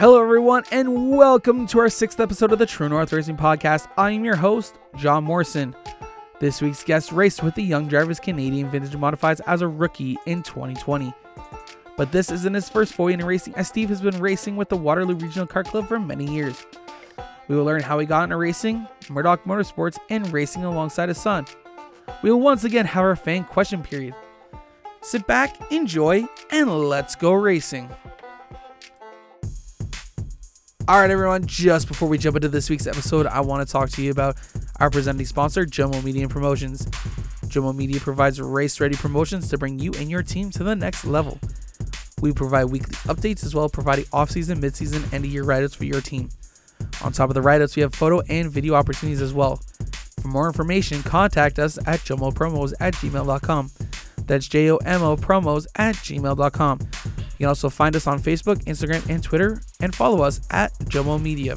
Hello, everyone, and welcome to our sixth episode of the True North Racing Podcast. I am your host, John Morrison. This week's guest raced with the Young Drivers Canadian Vintage Modifieds as a rookie in 2020. But this isn't his first foray into racing, as Steve has been racing with the Waterloo Regional Kart Club for many years. We will learn how he got into racing, Murdoch Motorsports, and racing alongside his son. We will once again have our fan question period. Sit back, enjoy, and let's go racing. All right, everyone, just before we jump into this week's episode, I want to talk to you about our presenting sponsor, Jomo Media Promotions. Jomo Media provides race ready promotions to bring you and your team to the next level. We provide weekly updates as well providing off season, mid season, and end of year write ups for your team. On top of the write ups, we have photo and video opportunities as well. For more information, contact us at jomopromos at gmail.com. That's J O M O promos at gmail.com. You can also find us on Facebook, Instagram, and Twitter, and follow us at Jomo Media.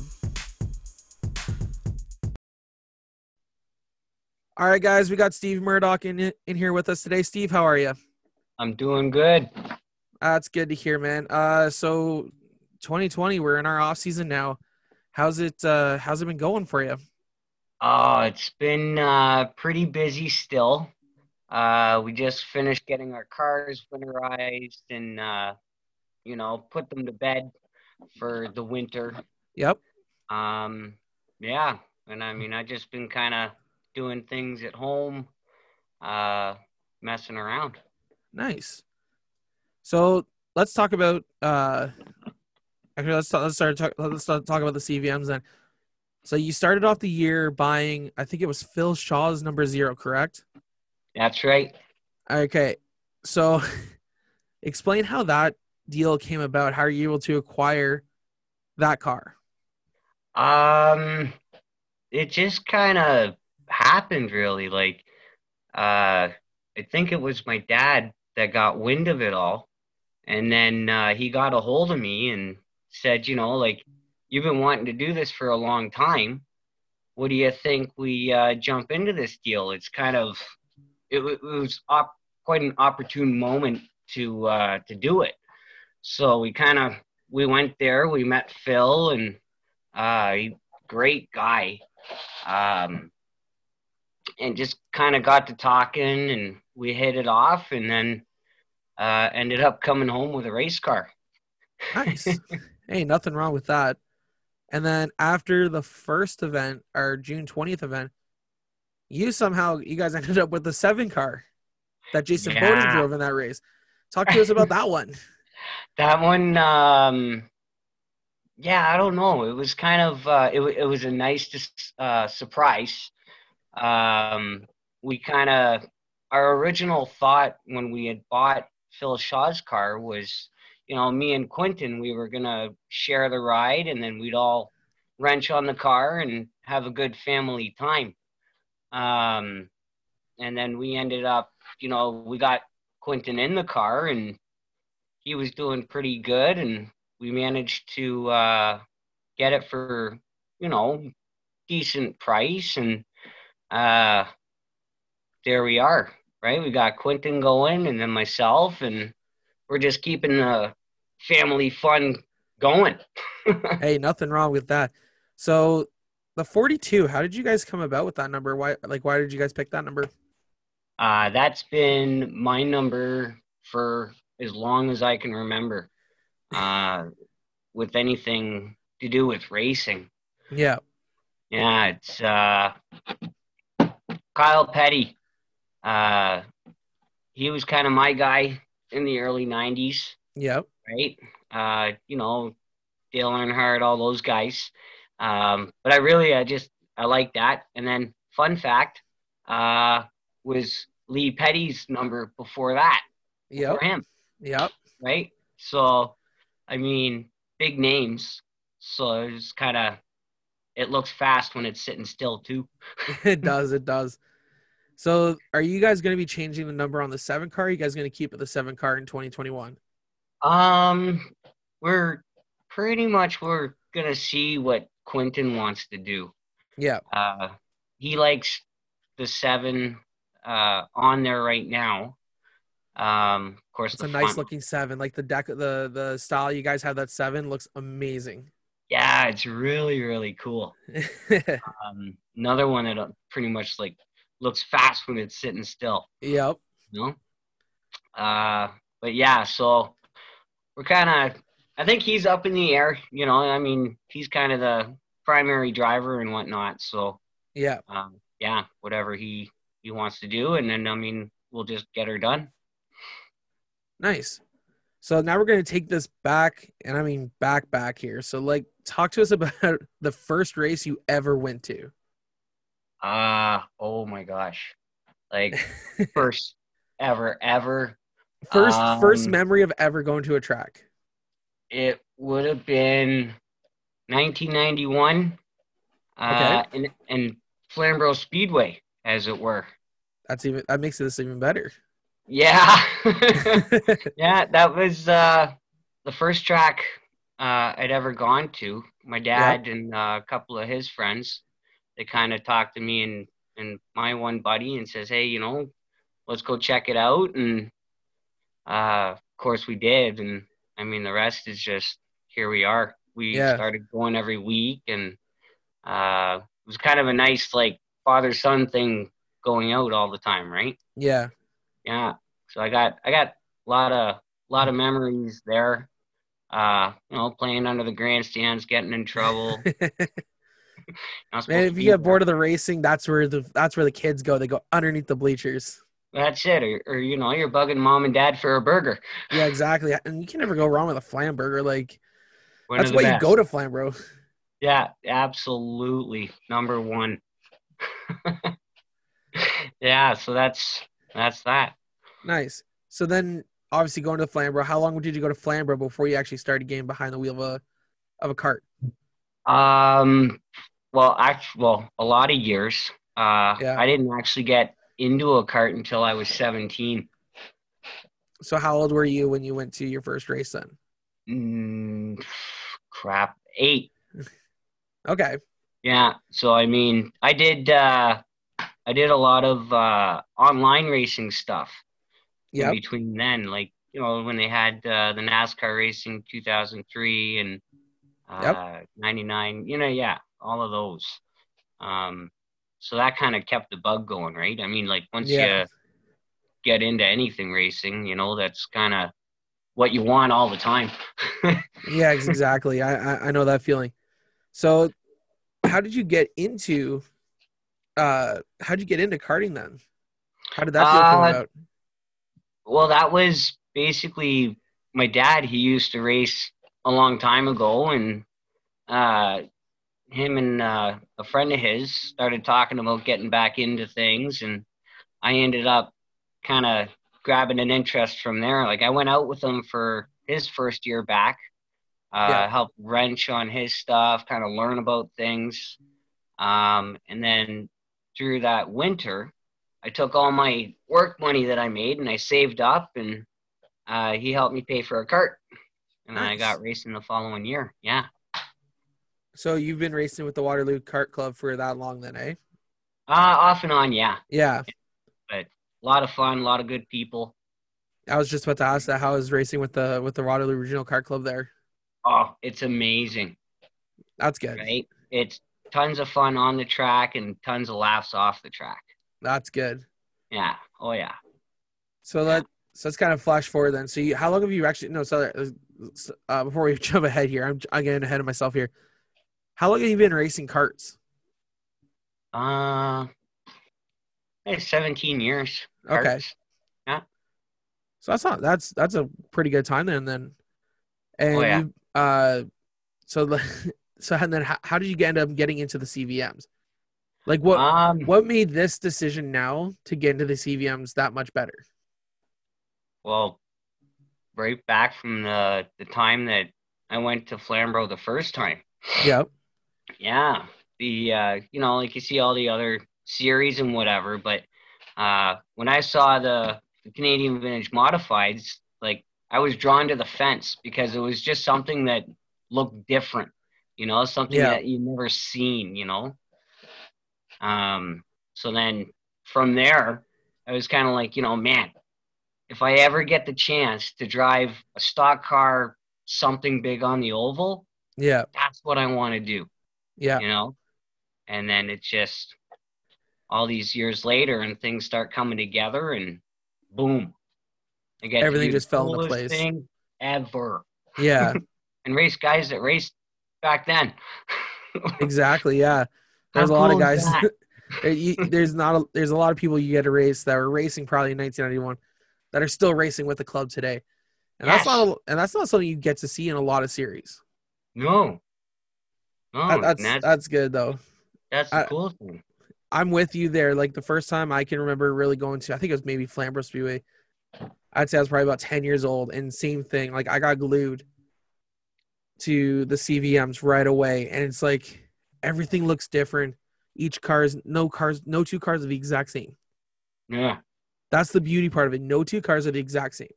All right, guys, we got Steve Murdoch in in here with us today. Steve, how are you? I'm doing good. That's good to hear, man. Uh, so 2020, we're in our off season now. How's it? Uh, how's it been going for you? Oh, it's been uh, pretty busy still. Uh, we just finished getting our cars winterized and uh, you know put them to bed for the winter. Yep. Um, yeah, and I mean I've just been kind of doing things at home, uh, messing around. Nice. So let's talk about. Uh, actually, let's talk, let's start talk, let's start talk about the CVMs then. So you started off the year buying, I think it was Phil Shaw's number zero, correct? That's right. Okay, so explain how that deal came about. How are you able to acquire that car? Um, it just kind of happened, really. Like, uh, I think it was my dad that got wind of it all, and then uh, he got a hold of me and said, you know, like, you've been wanting to do this for a long time. What do you think we uh, jump into this deal? It's kind of, it, it was op- quite an opportune moment to uh, to do it. So we kind of we went there. We met Phil and uh, great guy, um, and just kind of got to talking, and we hit it off, and then uh, ended up coming home with a race car. Nice. hey, nothing wrong with that. And then after the first event, our June 20th event, you somehow you guys ended up with the seven car that Jason Yeah. Bowden drove in that race. Talk to us about that one. That one, um, yeah, I don't know. It was kind of uh, it, it was a nice uh, surprise. Um, we kind of our original thought when we had bought Phil Shaw's car was, you know, me and Quentin, we were gonna share the ride, and then we'd all wrench on the car and have a good family time. Um, and then we ended up, you know, we got Quentin in the car, and he was doing pretty good, and we managed to uh, get it for, you know, decent price, and uh, there we are, right? We got Quentin going, and then myself, and we're just keeping the family fun going. hey, nothing wrong with that. So the 42, how did you guys come about with that number? Why like why did you guys pick that number? Uh, that's been my number for as long as I can remember. Uh, with anything to do with racing. Yeah. Yeah, it's uh, Kyle Petty. Uh, he was kind of my guy in the early '90s, Yep. right? Uh, you know, Dale Earnhardt, all those guys. Um, but I really, I just, I like that. And then, fun fact, uh, was Lee Petty's number before that, Yep. for him, Yep. right? So, I mean, big names. So it's kind of, it looks fast when it's sitting still too. it does, it does. So are you guys gonna be changing the number on the seven car? Are you guys gonna keep it the seven car in 2021? Um, we're pretty much we're gonna see what Quentin wants to do. Yeah. Uh, he likes the seven uh, on there right now. Um, course, It's a nice front- looking seven. Like the deck, the the style you guys have that seven looks amazing. Yeah, it's really really cool. Um, another one that uh, pretty much like looks fast when it's sitting still. yep. You know. Uh, but yeah, so we're kind of. I think he's up in the air. You know, I mean, he's kind of the primary driver and whatnot. So Yeah. um, yeah, whatever he he wants to do, and then I mean, we'll just get her done. Nice. So now we're going to take this back, and I mean back, back here. So, like, talk to us about the first race you ever went to. Ah, oh my gosh, like first ever ever. First, first Um, memory of ever going to a track. It would have been 1991. Uh, in in Flamborough Speedway, as it were. That's even that makes this even better. Yeah, yeah, that was uh, the first track uh, I'd ever gone to. My dad and uh, a couple of his friends, they kind of talked to me and and my one buddy and says, "Hey, you know, let's go check it out." And uh, of course, we did. And I mean, the rest is just here we are. We Yeah. started going every week, and uh, it was kind of a nice like father son thing going out all the time, right? yeah. Yeah so i got i got a lot of lot of memories there uh you know playing under the grandstands getting in trouble Man, if you get bored of the racing, that's where the that's where the kids go. They go underneath the bleachers. that's it or, or you know you're bugging mom and dad for a burger Yeah, exactly. And you can never go wrong with a flam burger. Like One that's why you go to flam, bro. yeah absolutely number one yeah so that's that's that Nice. So then, obviously, going to Flamborough. How long did you go to Flamborough before you actually started getting behind the wheel of a of a kart? um well actually well a lot of years uh Yeah. i didn't actually get into a kart until i was 17 So how old were you when you went to your first race then? Mm, crap, eight. Okay. Yeah. So I mean, I did. uh I did a lot of uh online racing stuff Yep. between then, like you know when they had uh, the NASCAR racing 2003 and uh, 99. You know, yeah, all of those. Um, so that kind of kept the bug going, right? I mean, like once Yeah. you get into anything racing, you know, that's kind of what you want all the time. Yeah, exactly. I, I I know that feeling. So, how did you get into? Uh, how'd you get into karting then? How did that feel come Uh, about? Well, that was basically my dad. He used to race a long time ago, and uh, him and uh, a friend of his started talking about getting back into things, and I ended up kind of grabbing an interest from there. Like I went out with him for his first year back, uh, Yeah. helped wrench on his stuff, kind of learn about things, um, and then through that winter, I took all my work money that I made and I saved up, and uh, he helped me pay for a kart, and then I got racing the following year. Yeah, So you've been racing with the Waterloo Kart Club for that long then, eh? uh, off and on. Yeah, Yeah. But a lot of fun, a lot of good people. I was just about to ask that. How is racing with the with the Waterloo Regional Kart Club there? Oh, it's amazing, That's good. right? It's tons of fun on the track and tons of laughs off the track. That's good. Yeah. Oh yeah. So that so let's kind of flash forward then. So you, how long have you actually no? So uh, before we jump ahead here, I'm I'm getting ahead of myself here. How long have you been racing karts? Uh, hey, 17 years. Okay. Karts. So that's not that's that's a pretty good time then. Then, and Oh, yeah. you uh, so the- so and then how, how did you get end up getting into the CVMs? Like what Um, what made this decision now to get into the CVMs that much better? well, right back from the the time that I went to Flamborough the first time. Yep. Yeah. The uh, you know, like you see all the other series and whatever, but uh, when I saw the, the Canadian Vintage Modifieds, like I was drawn to the fence because it was just something that looked different, you know, something Yeah. that you've never seen, you know. Um, so then from there, I was kind of like, you know, man, if I ever get the chance to drive a stock car, something big on the oval, Yeah. that's what I want to do. Yeah. You know, and then it's just all these years later, and things start coming together, and boom, I get Everything just fell into place. Thing ever, Yeah. and race guys that raced back then. exactly. Yeah. There's How a lot of cool guys. you- there's not. A, there's a lot of people you get to race that were racing probably in 1991 that are still racing with the club today, and that's not. A, and that's not something you get to see in a lot of series. No. No, That- that's that's, that's good though. that's the I- cool thing. I'm with you there. Like the first time I can remember really going to, I think it was maybe Flamborough Speedway. I'd say I was probably about 10 years old, and same thing. Like I got glued to the CVMs right away, and it's like everything looks different. Each car is no cars, no two cars are the exact same. Yeah. That's the beauty part of it. No two cars are the exact same,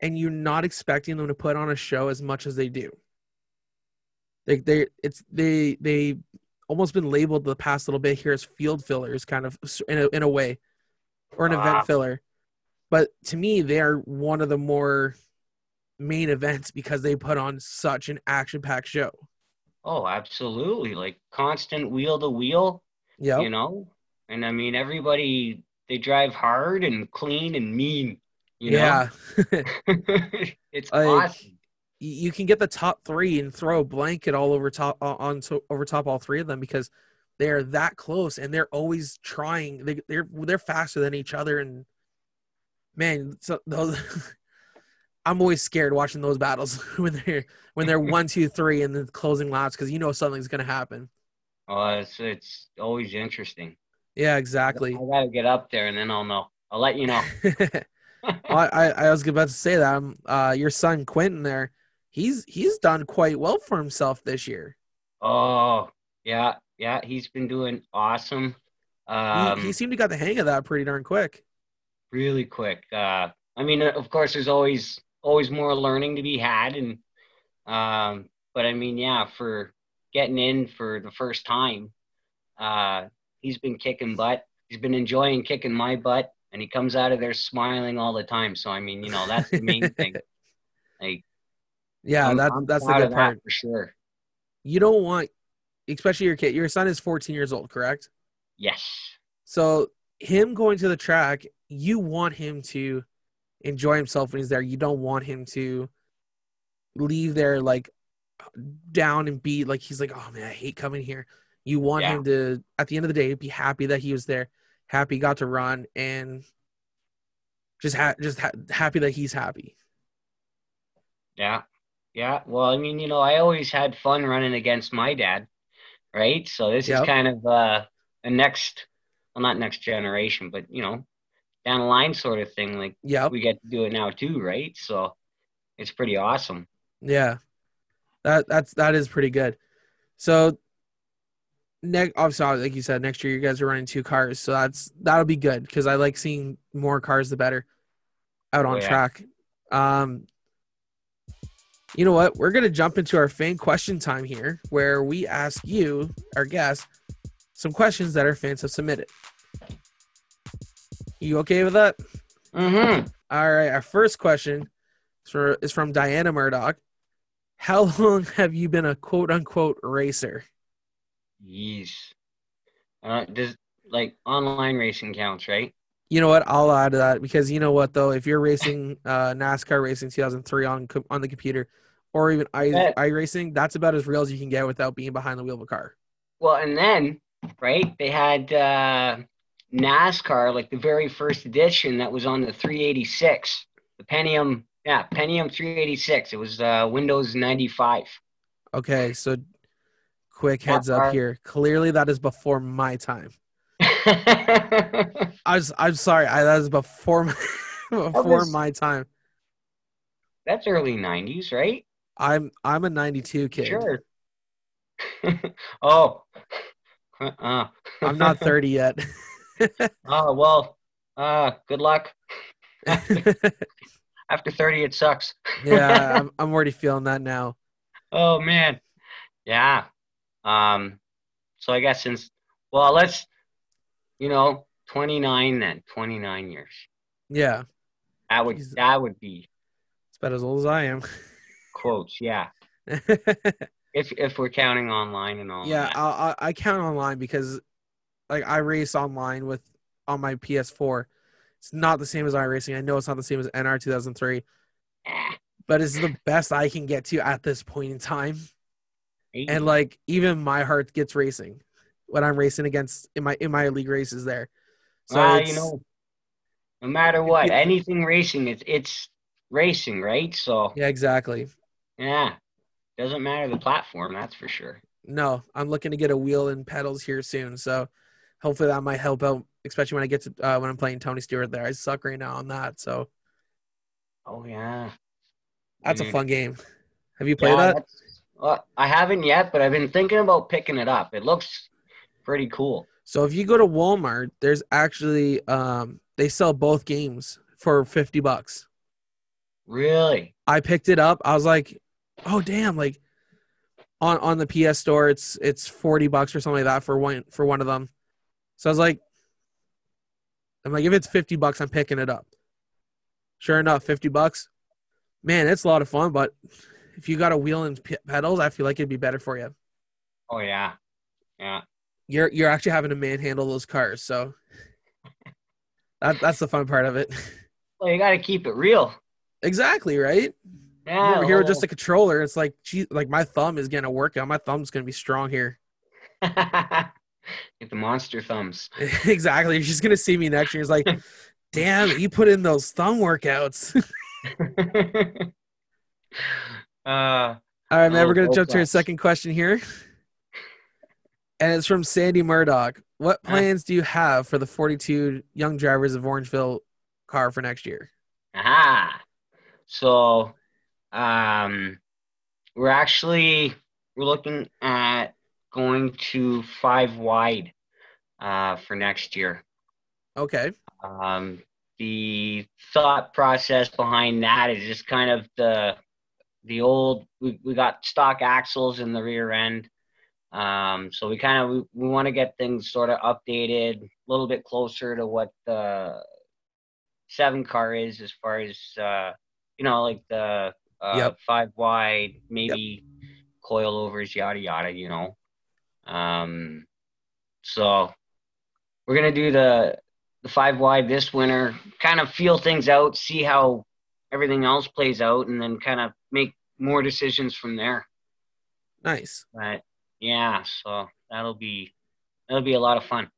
and you're not expecting them to put on a show as much as they do. Like they, it's they they almost been labeled the past little bit here as field fillers, kind of in a, in a way, or an Ah. event filler. But to me, they are one of the more main events because they put on such an action-packed show. Oh, absolutely. Like constant wheel to wheel, Yeah, you know? And I mean, everybody, they drive hard and clean and mean, you yeah. know? it's Like, awesome. you can get the top three and throw a blanket all over top on to, over top all three of them because they are that close and they're always trying. They, they're they're faster than each other and man, so those. I'm always scared watching those battles when they're when they're one two three and the closing laps because you know something's gonna happen. Oh, it's, it's always interesting. Yeah, exactly. I got to get up there and then I'll know. I'll let you know. Well, I, I was about to say that um, uh, your son Quentin there, he's he's done quite well for himself this year. oh, yeah. Yeah. He's been doing awesome. He, Um, he seemed to got the hang of that pretty darn quick. really quick. Uh, I mean, of course, there's always always more learning to be had, and um, but I mean, yeah, for getting in for the first time, uh, he's been kicking butt. He's been enjoying kicking my butt, and he comes out of there smiling all the time. So I mean, you know, that's the main thing. Like, Yeah, I'm- that's I'm that's the good part. for sure. You don't want, especially your kid. Your son is 14 years old, correct? Yes. So him going to the track, you want him to enjoy himself when he's there. You don't want him to leave there like down and beat like he's like, oh man, I hate coming here. You want Yeah. him to at the end of the day be happy that he was there, happy got to run, and just ha- just ha- happy that he's happy. Yeah. Yeah. Well, I mean, you know, I always had fun running against my dad, right? So this Yep. is kind of uh, a next, well, not next generation, but, you know, down the line sort of thing. Like Yep. we get to do it now too, right? So it's pretty awesome. Yeah, that that's that is pretty good. So, next, obviously, like you said, next year you guys are running two cars, so that's that'll be good because I like seeing more cars, the better, out Oh, on yeah. track. Um, you know what? We're gonna jump into our fan question time here, where we ask you, our guests, some questions that our fans have submitted. You okay with that? Mm-hmm. All right, our first question is, for, is from Diana Murdoch. How long have you been a quote unquote racer? Yeesh. Uh, does like online racing counts, right? You know what? I'll add to that because you know what though, if you're racing uh, NASCAR racing 2003 on on the computer, or even i Bet. iRacing, that's about as real as you can get without being behind the wheel of a car. Well, and then, right, they had uh, NASCAR, like the very first edition that was on the 386, the Pentium, yeah, Pentium 386. It was uh, Windows 95. Okay, so quick heads up here. Clearly, that is before my time. I was I'm sorry, I, that is before my, before was- my time. That's early 90s, right? I'm I'm a 92 kid. Sure. oh. Uh, I'm not 30 yet. Oh, well, uh, good luck. After 30, it sucks. yeah, I'm, I'm already feeling that now. Oh man. Yeah. Um so I guess since well let's you know 29 then 29 years. Yeah. That would He's- that would be It's about as old as I am. quotes. Yeah, if if we're counting online and all. yeah, I I count online because like I race online with on my PS4. It's not the same as iRacing. I know it's not the same as NR 2003, Eh, but it's the best I can get to at this point in time. And like even my heart gets racing when I'm racing against in my in my league races there. So it's, you know, no matter what, Yeah. anything racing, it's it's racing, right? So yeah, exactly. yeah, doesn't matter the platform, that's for sure. No, I'm looking to get a wheel and pedals here soon. So hopefully that might help out, especially when I get to uh, when I'm playing Tony Stewart there. I suck right now on that. So Oh yeah, that's a fun game. Have you played Yeah, that? Well, I haven't yet, but I've been thinking about picking it up. It looks pretty cool. So if you go to Walmart, there's actually um they sell both games for 50 bucks. Really? I picked it up. I was like, "Oh damn, like on on the PS store it's it's 40 bucks or something like that for one for one of them." So I was like I'm like if it's 50 bucks I'm picking it up. Sure enough, 50 bucks. Man, it's a lot of fun, but if you got a wheel and p- pedals, I feel like it'd be better for you. Oh yeah, yeah. You're you're actually having to manhandle those cars, so that that's the fun part of it. Well, you got to keep it real. exactly, right? Yeah. Over here with just oh. a controller, it's like gee, like my thumb is gonna work out. My thumb's gonna be strong here. Get the monster thumbs. exactly. You're just gonna see me next year. It's like, damn, you put in those thumb workouts. uh, All right, man. Oh, we're gonna go jump to our second question here, and it's from Sandy Murdoch. What Uh. plans do you have for the 42 young drivers of Orangeville car for next year? aha. So, um, we're actually we're looking at going to five wide, uh, for next year. Okay. Um, the thought process behind that is just kind of the the old we, we got stock axles in the rear end um, so we kind of we, we want to get things sort of updated a little bit closer to what the seven car is as far as uh, you know like the uh, Yep. five wide maybe coilovers yada yada you know um, so we're gonna do the the five wide this winter, kind of feel things out, see how everything else plays out, and then kind of make more decisions from there. Nice. But yeah, so that'll be that'll be a lot of fun.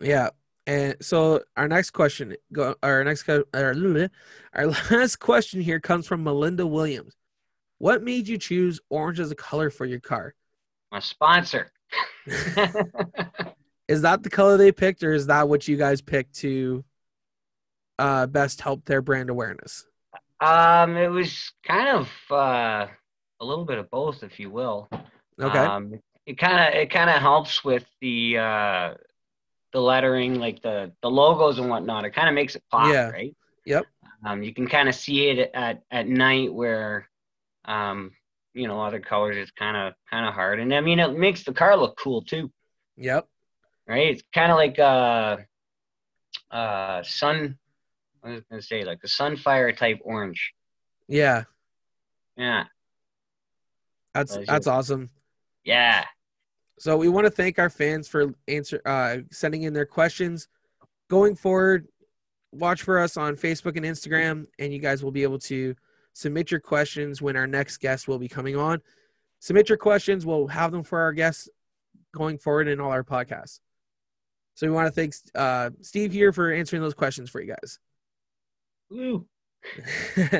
Yeah. And so our next question, go our next our, our last question here comes from Melinda Williams. What made you choose orange as a color for your car? My sponsor. Is that the color they picked, or is that what you guys picked to uh, best help their brand awareness? um, it was kind of uh, a little bit of both, if you will. Okay. Um, it kind of it kind of helps with the uh, the lettering, like the the logos and whatnot. It kind of makes it pop, Yeah. right? Yep. Um, you can kind of see it at at night where, um, you know, other colors it's kind of kind of hard, and I mean it makes the car look cool too, yep. right? It's kind of like uh, uh, sun. I was gonna say like the sunfire type orange. Yeah. Yeah, That's Pleasure. that's awesome. yeah. So we want to thank our fans for answer uh, sending in their questions. Going forward, watch for us on Facebook and Instagram, and you guys will be able to submit your questions when our next guest will be coming on. Submit your questions; we'll have them for our guests going forward in all our podcasts. So we want to thank uh, Steve here for answering those questions for you guys. Woo.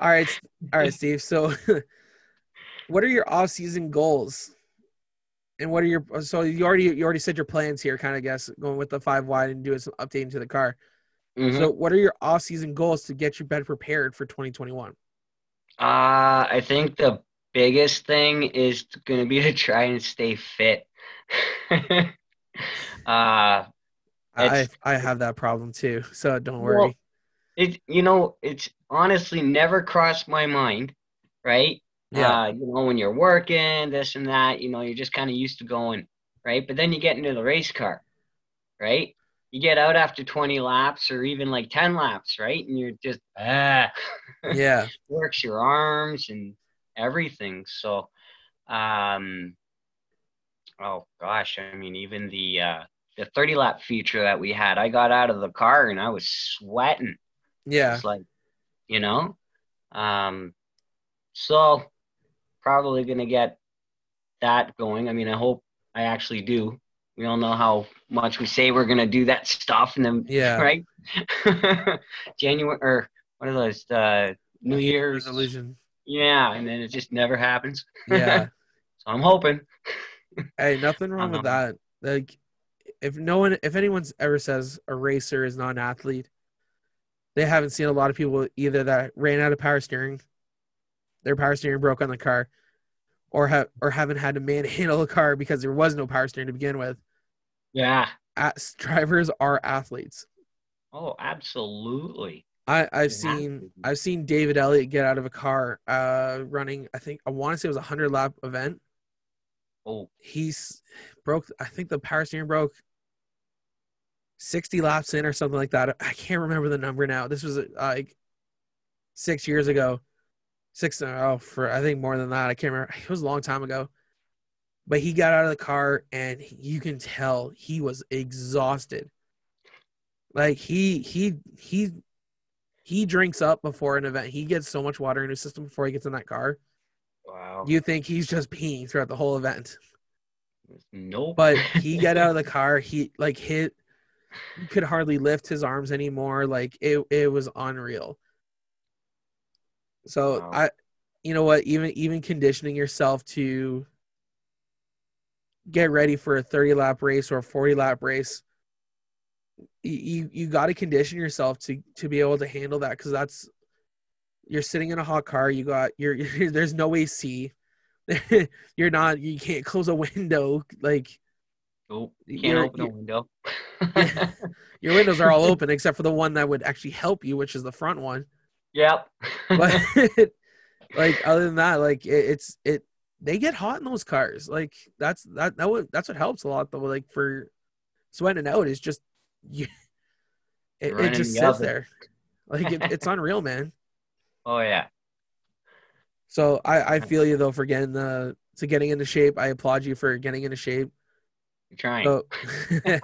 all right, all right, Steve. So, what are your off-season goals? And what are your so you already you already said your plans here, kind of guess going with the five wide and doing some updating to the car. Mhm. So, what are your off-season goals to get you better prepared for 2021? Uh, I think the biggest thing is going to be to try and stay fit. uh, I I have that problem too, so don't Well, worry. it you know it's honestly never crossed my mind, right? Yeah, Uh, you know when you're working this and that, you know you're just kind of used to going, right? But then you get into the race car, right? You get out after 20 laps or even like 10 laps, right? And you're just ah, Yeah. works your arms and everything. So, um, oh gosh, I mean, even the uh, the 30 lap feature that we had, I got out of the car and I was sweating. Yeah. It's like, you know, um, so probably gonna get that going. I mean, I hope I actually do. We all know how much we say we're gonna do that stuff, and then Yeah. right, January or what are those? Uh, New Year's Resolution. Yeah, and then it just never happens. Yeah. So I'm hoping. hey, nothing wrong with Um, that. Like, if no one, if anyone's ever says a racer is not an athlete, they haven't seen a lot of people either that ran out of power steering, their power steering broke on the car, or have or haven't had to manhandle a car because there was no power steering to begin with. Yeah. As, drivers are athletes. Oh, absolutely. I, I've have seen. I've seen David Elliott get out of a car uh, running. I think I want to say it was a hundred lap event. Oh, He's broke. I think the power steering broke sixty laps in or something like that. I can't remember the number now. This was uh, like six years ago. Six oh for I think more than that. I can't remember. It was a long time ago. But he got out of the car and you can tell he was exhausted. Like he he he he drinks up before an event. He gets so much water in his system before he gets in that car. wow. You think he's just peeing throughout the whole event. nope. But he got out of the car, he like hit he could hardly lift his arms anymore. Like it it was unreal. So Wow. I you know what, even even conditioning yourself to get ready for a 30 lap race or a 40 lap race you you got to condition yourself to to be able to handle that because that's you're sitting in a hot car you got you're, you're there's no ac you're not you can't close a window like nope. You can't open a window. your windows are all open except for the one that would actually help you which is the front one yep. but like other than that like it, it's it they get hot in those cars like that's that that would that's what helps a lot though like for sweating out is just you it, it just sits oven. there like it, it's unreal man oh yeah. so i i feel you though for getting the to getting into shape i applaud you for getting into shape I'm trying. so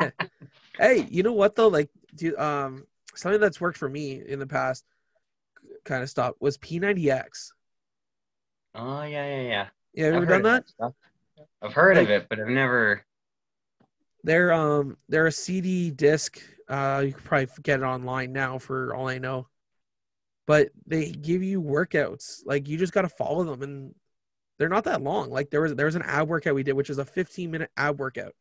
hey you know what though like do um something that's worked for me in the past kind of stop was p90x oh yeah, yeah, yeah. Yeah have you I've ever heard done of that. I've heard of it, but I've never. They're um they're a CD disc. Uh, you could probably get it online now for all I know. But they give you workouts. Like you just got to follow them, and they're not that long. Like there was there was an ab workout we did, which is a 15 minute ab workout.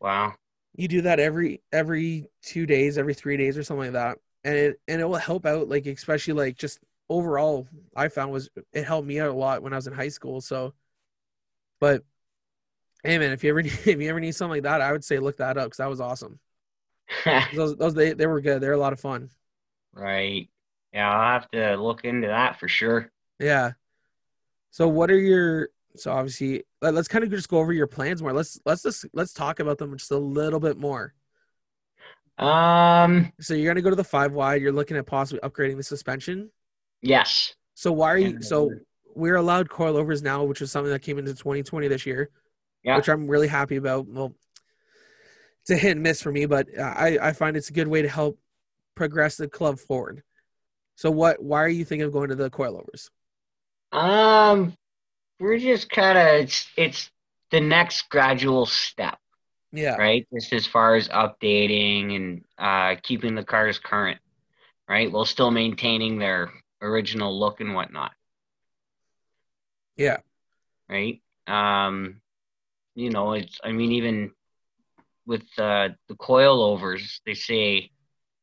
Wow. You do that every every two days, every three days, or something like that, and it and it will help out. Like especially like just overall, I found was it helped me out a lot when I was in high school. So, but hey man, if you ever if you ever need something like that, I would say look that up because that was awesome. Those those they, they were good. They were a lot of fun. right. Yeah, I'll have to look into that for sure. Yeah. So what are your so obviously let, let's kind of just go over your plans more. Let's let's just let's talk about them just a little bit more. Um. So you're gonna go to the five wide. You're looking at possibly upgrading the suspension. Yes. So why are you so we're allowed coilovers now, which is something that came into 2020 this year, Yeah. which I'm really happy about. Well, it's a hit and miss for me, but I I find it's a good way to help progress the club forward. So what why are you thinking of going to the coilovers? Um. We're just kind of it's it's the next gradual step, Yeah. right? Just as far as updating and uh, keeping the cars current, right? While still maintaining their original look and whatnot. Yeah. right? Um, you know, it's I mean even with uh, the coilovers, they say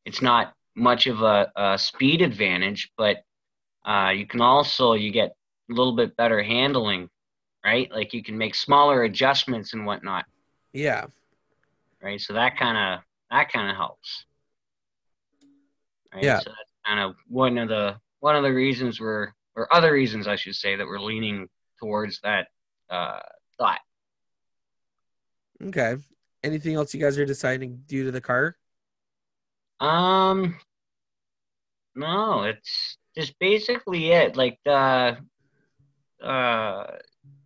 it's not much of a, a speed advantage, but uh, you can also you get a little bit better handling, right? Like you can make smaller adjustments and whatnot, Yeah. right? So that kind of that kind of helps. Right? Yeah. So that's kind of one of the one of the reasons we're or other reasons I should say that we're leaning towards that uh, thought. Okay. anything else you guys are deciding due to the car? Um, no, it's just basically it. Like the, uh,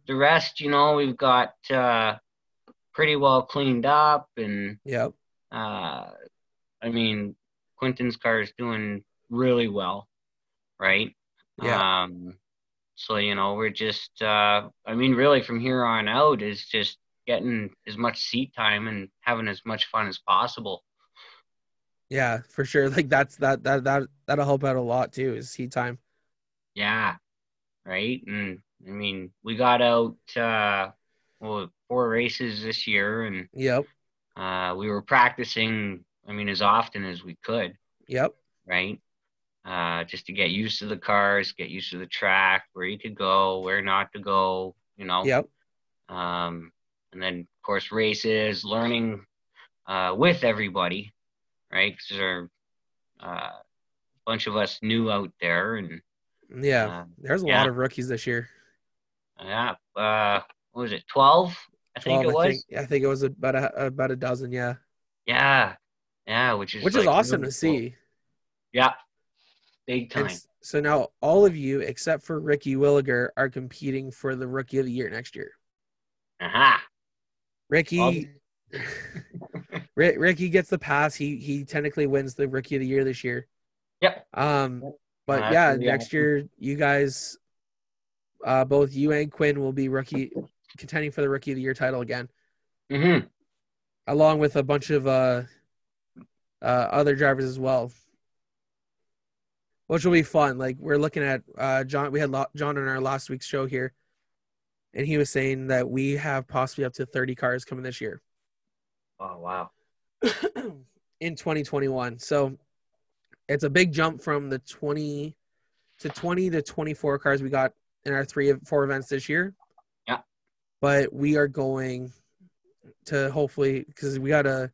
the rest, you know, we've got uh, pretty well cleaned up, and Yep. uh, I mean, Quentin's car is doing really well, right? Yeah. Um, so you know, we're just, uh, I mean, really from here on out is just getting as much seat time and having as much fun as possible. Yeah, for sure. Like that's that that that that'll help out a lot too. Is seat time. Yeah, right. And I mean, we got out uh, well four races this year, and Yep. uh, we were practicing. I mean, as often as we could, Yep. right? Uh, just to get used to the cars, get used to the track, where you could go, where not to go, you know. Yep. Um, and then of course races, learning uh, with everybody, right? Because there are uh, a bunch of us new out there, and Yeah. uh, There's a yeah. lot of rookies this year. Yeah. Uh, what was it? Twelve? I think 12, it was. I think, I think it was about a about a dozen. Yeah. Yeah. Yeah. Which is Which is awesome really to cool. see. Yeah. Big time. s- so now all of you except for Ricky Williger are competing for the Rookie of the Year next year. Aha. Ricky, Ri- Ricky gets the pass. He he technically wins the Rookie of the Year this year. Yep. Um, but that's yeah, next awesome. year you guys, uh, both you and Quinn will be rookie contending for the Rookie of the Year title again, hmm along with a bunch of uh, uh, other drivers as well, which will be fun. Like we're looking at uh, John. We had Lo- John on our last week's show here, and he was saying that we have possibly up to thirty cars coming this year. Oh wow. in 2021. So it's a big jump from the 20 to 20 to 24 cars we got in our three four events this year. Yeah. But we are going to hopefully because we got a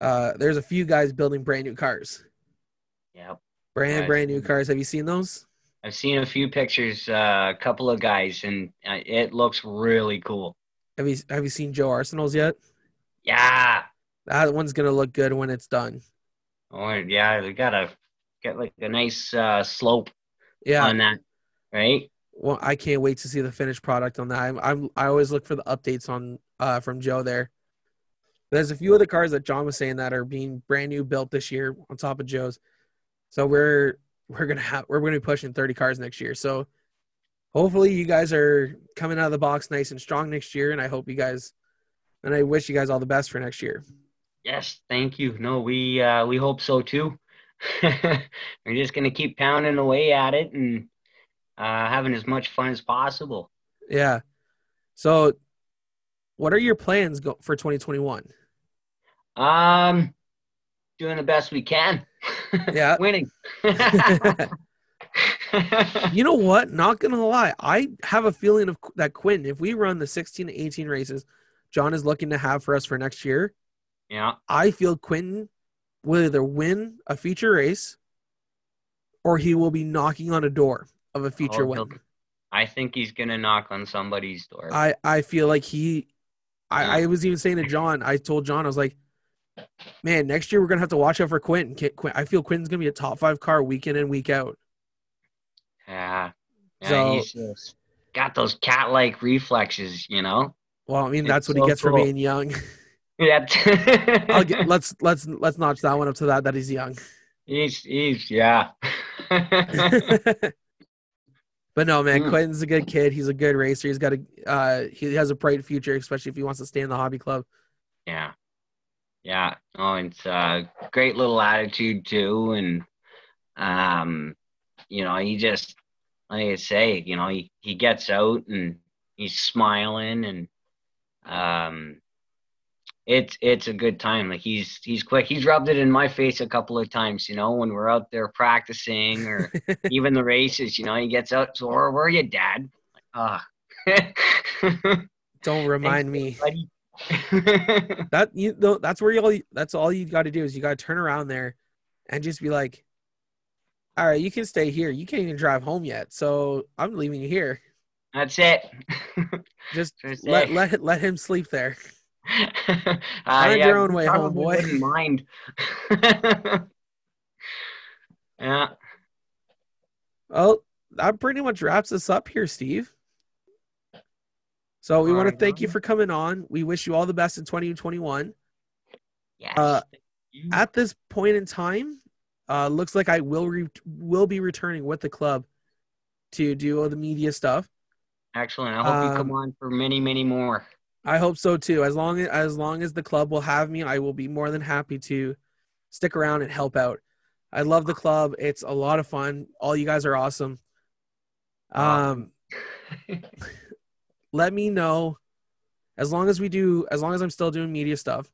uh there's a few guys building brand new cars. Yep. Brand Right. brand new cars. Have you seen those? I've seen a few pictures, uh, a couple of guys, and uh, it looks really cool. Have you have you seen Joe Arsenal's yet? Yeah. That one's gonna look good when it's done. Oh yeah, they gotta get like a nice uh, slope Yeah. on that, right? well, I can't wait to see the finished product on that. I'm, I'm I always look for the updates on uh from Joe there. There's a few other cars that John was saying that are being brand new built this year on top of Joe's. So we're we're gonna have we're gonna be pushing 30 cars next year. So hopefully you guys are coming out of the box nice and strong next year, and I hope you guys and I wish you guys all the best for next year. Yes, thank you. No, we uh, we hope so too. We're just gonna keep pounding away at it and uh, having as much fun as possible. Yeah. So what are your plans go- for 2021? Um, doing the best we can. Yeah. winning. You know what? Not gonna lie, I have a feeling of that Quinn. If we run the 16 to 18 races, John is looking to have for us for next year. yeah, I feel Quentin will either win a feature race, or he will be knocking on a door of a future Oh, win. I think he's gonna knock on somebody's door. I I feel like he. I, I hmm. was even saying to John. I told John I was like, man, next year we're gonna have to watch out for Quentin. Qu- I feel Quentin's gonna be a top five car week in and week out. yeah, yeah, So- got those cat-like reflexes, you know. Well, I mean that's It's what he so gets for being young. Yeah, I'll get, let's let's let's notch that one up to that that he's young. he's he's yeah. but no, man, Mm. Quentin's a good kid. He's a good racer. He's got a uh, he has a bright future, especially if he wants to stay in the hobby club. Yeah. Yeah. Oh, it's a great little attitude too. And um, you know, he just like I say, you know, he, he gets out and he's smiling and um it's it's a good time. Like he's he's quick. He's rubbed it in my face a couple of times, you know, when we're out there practicing or even the races, you know, he gets out, so where were you, Dad? Like, ah. Don't remind me buddy. that you know that's where you all that's all you got to do is you got to turn around there and just be like, all right, you can stay here. You can't even drive home yet, so I'm leaving you here. That's it. Just let let let him sleep there. uh, Find yeah, your own way, homeboy. Wouldn't mind. yeah. Well, that pretty much wraps us up here, Steve. So we want to Alright, thank you for coming on. We wish you all the best in 2021. Yes. Uh. At this point in time, uh, looks like I will re- will be returning with the club to do all the media stuff. Excellent. I hope you come um, on for many, many more. I hope so too. As long as as long as the club will have me, I will be more than happy to stick around and help out. I love the club. It's a lot of fun. All you guys are awesome. Um, let me know as long as we do as long as I'm still doing media stuff.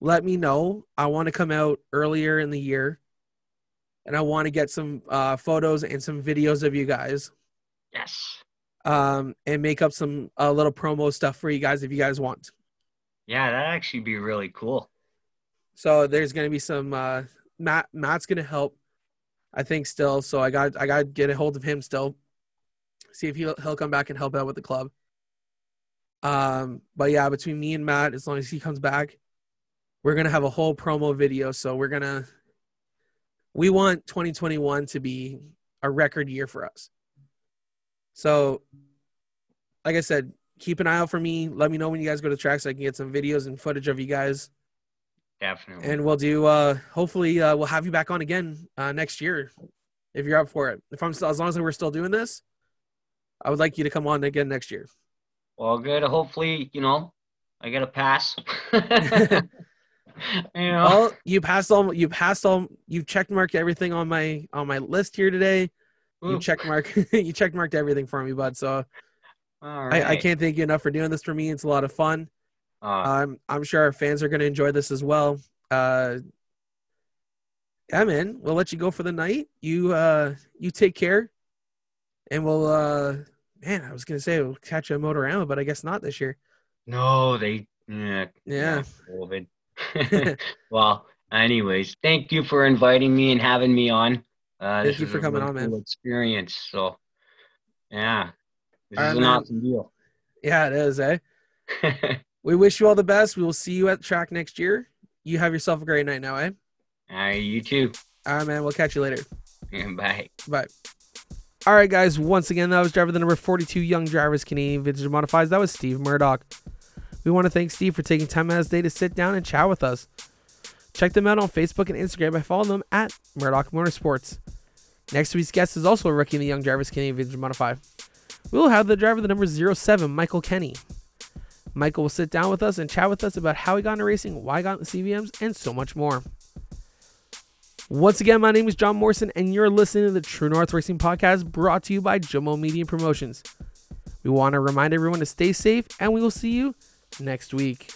Let me know. I want to come out earlier in the year and I want to get some uh, photos and some videos of you guys yes. um, and make up some uh, little promo stuff for you guys if you guys want. Yeah, that'd actually be really cool. So there's gonna be some uh Matt Matt's gonna help, I think still. So I got I gotta get a hold of him still. See if he'll he'll come back and help out with the club. Um but yeah, between me and Matt, as long as he comes back, we're gonna have a whole promo video. So we're gonna we want 2021 to be a record year for us. So like I said, keep an eye out for me. Let me know when you guys go to track so I can get some videos and footage of you guys Definitely. and we'll do uh hopefully uh we'll have you back on again uh next year if you're up for it if i'm still as long as we're still doing this i would like you to come on again next year well, good. Hopefully, you know, I get a pass. you know. well you passed all you passed all you checked marked everything on my on my list here today. You Ooh, checked mark you checked marked everything for me bud. So all I, I can't thank you enough for doing this for me. It's a lot of fun. Uh, i'm i'm sure our fans are going to enjoy this as well. Uh yeah man. We'll let you go for the night. You uh you take care. And we'll uh man i was gonna say we'll catch a Motorama but i guess not this year no, they. Yeah. yeah COVID. well, anyways, thank you for inviting me and having me on. Uh, Thank you for coming really on, man. cool Experience. So, yeah, this All is right, an man. awesome deal. yeah it is eh we wish you all the best we will see you at the track next year you have yourself a great night now eh all right, you too. all right man we'll catch you later Bye. Bye. All right, guys. Once again, that was driver the number 42 Young Drivers Canadian Vintage Modifieds. That was Steve Murdoch. We want to thank Steve for taking time out of his day to sit down and chat with us. Check them out on Facebook and Instagram by following them at Murdoch Motorsports. Next week's guest is also a rookie in the Young Drivers Canadian Vintage Modify. We will have the driver the number 07, Michael Kenny. Michael will sit down with us and chat with us about how he got into racing, why he got into the CVMs, and so much more. Once again, my name is John Morrison, and you're listening to the True North Racing Podcast brought to you by Jomo Media Promotions. We want to remind everyone to stay safe, and we will see you next week.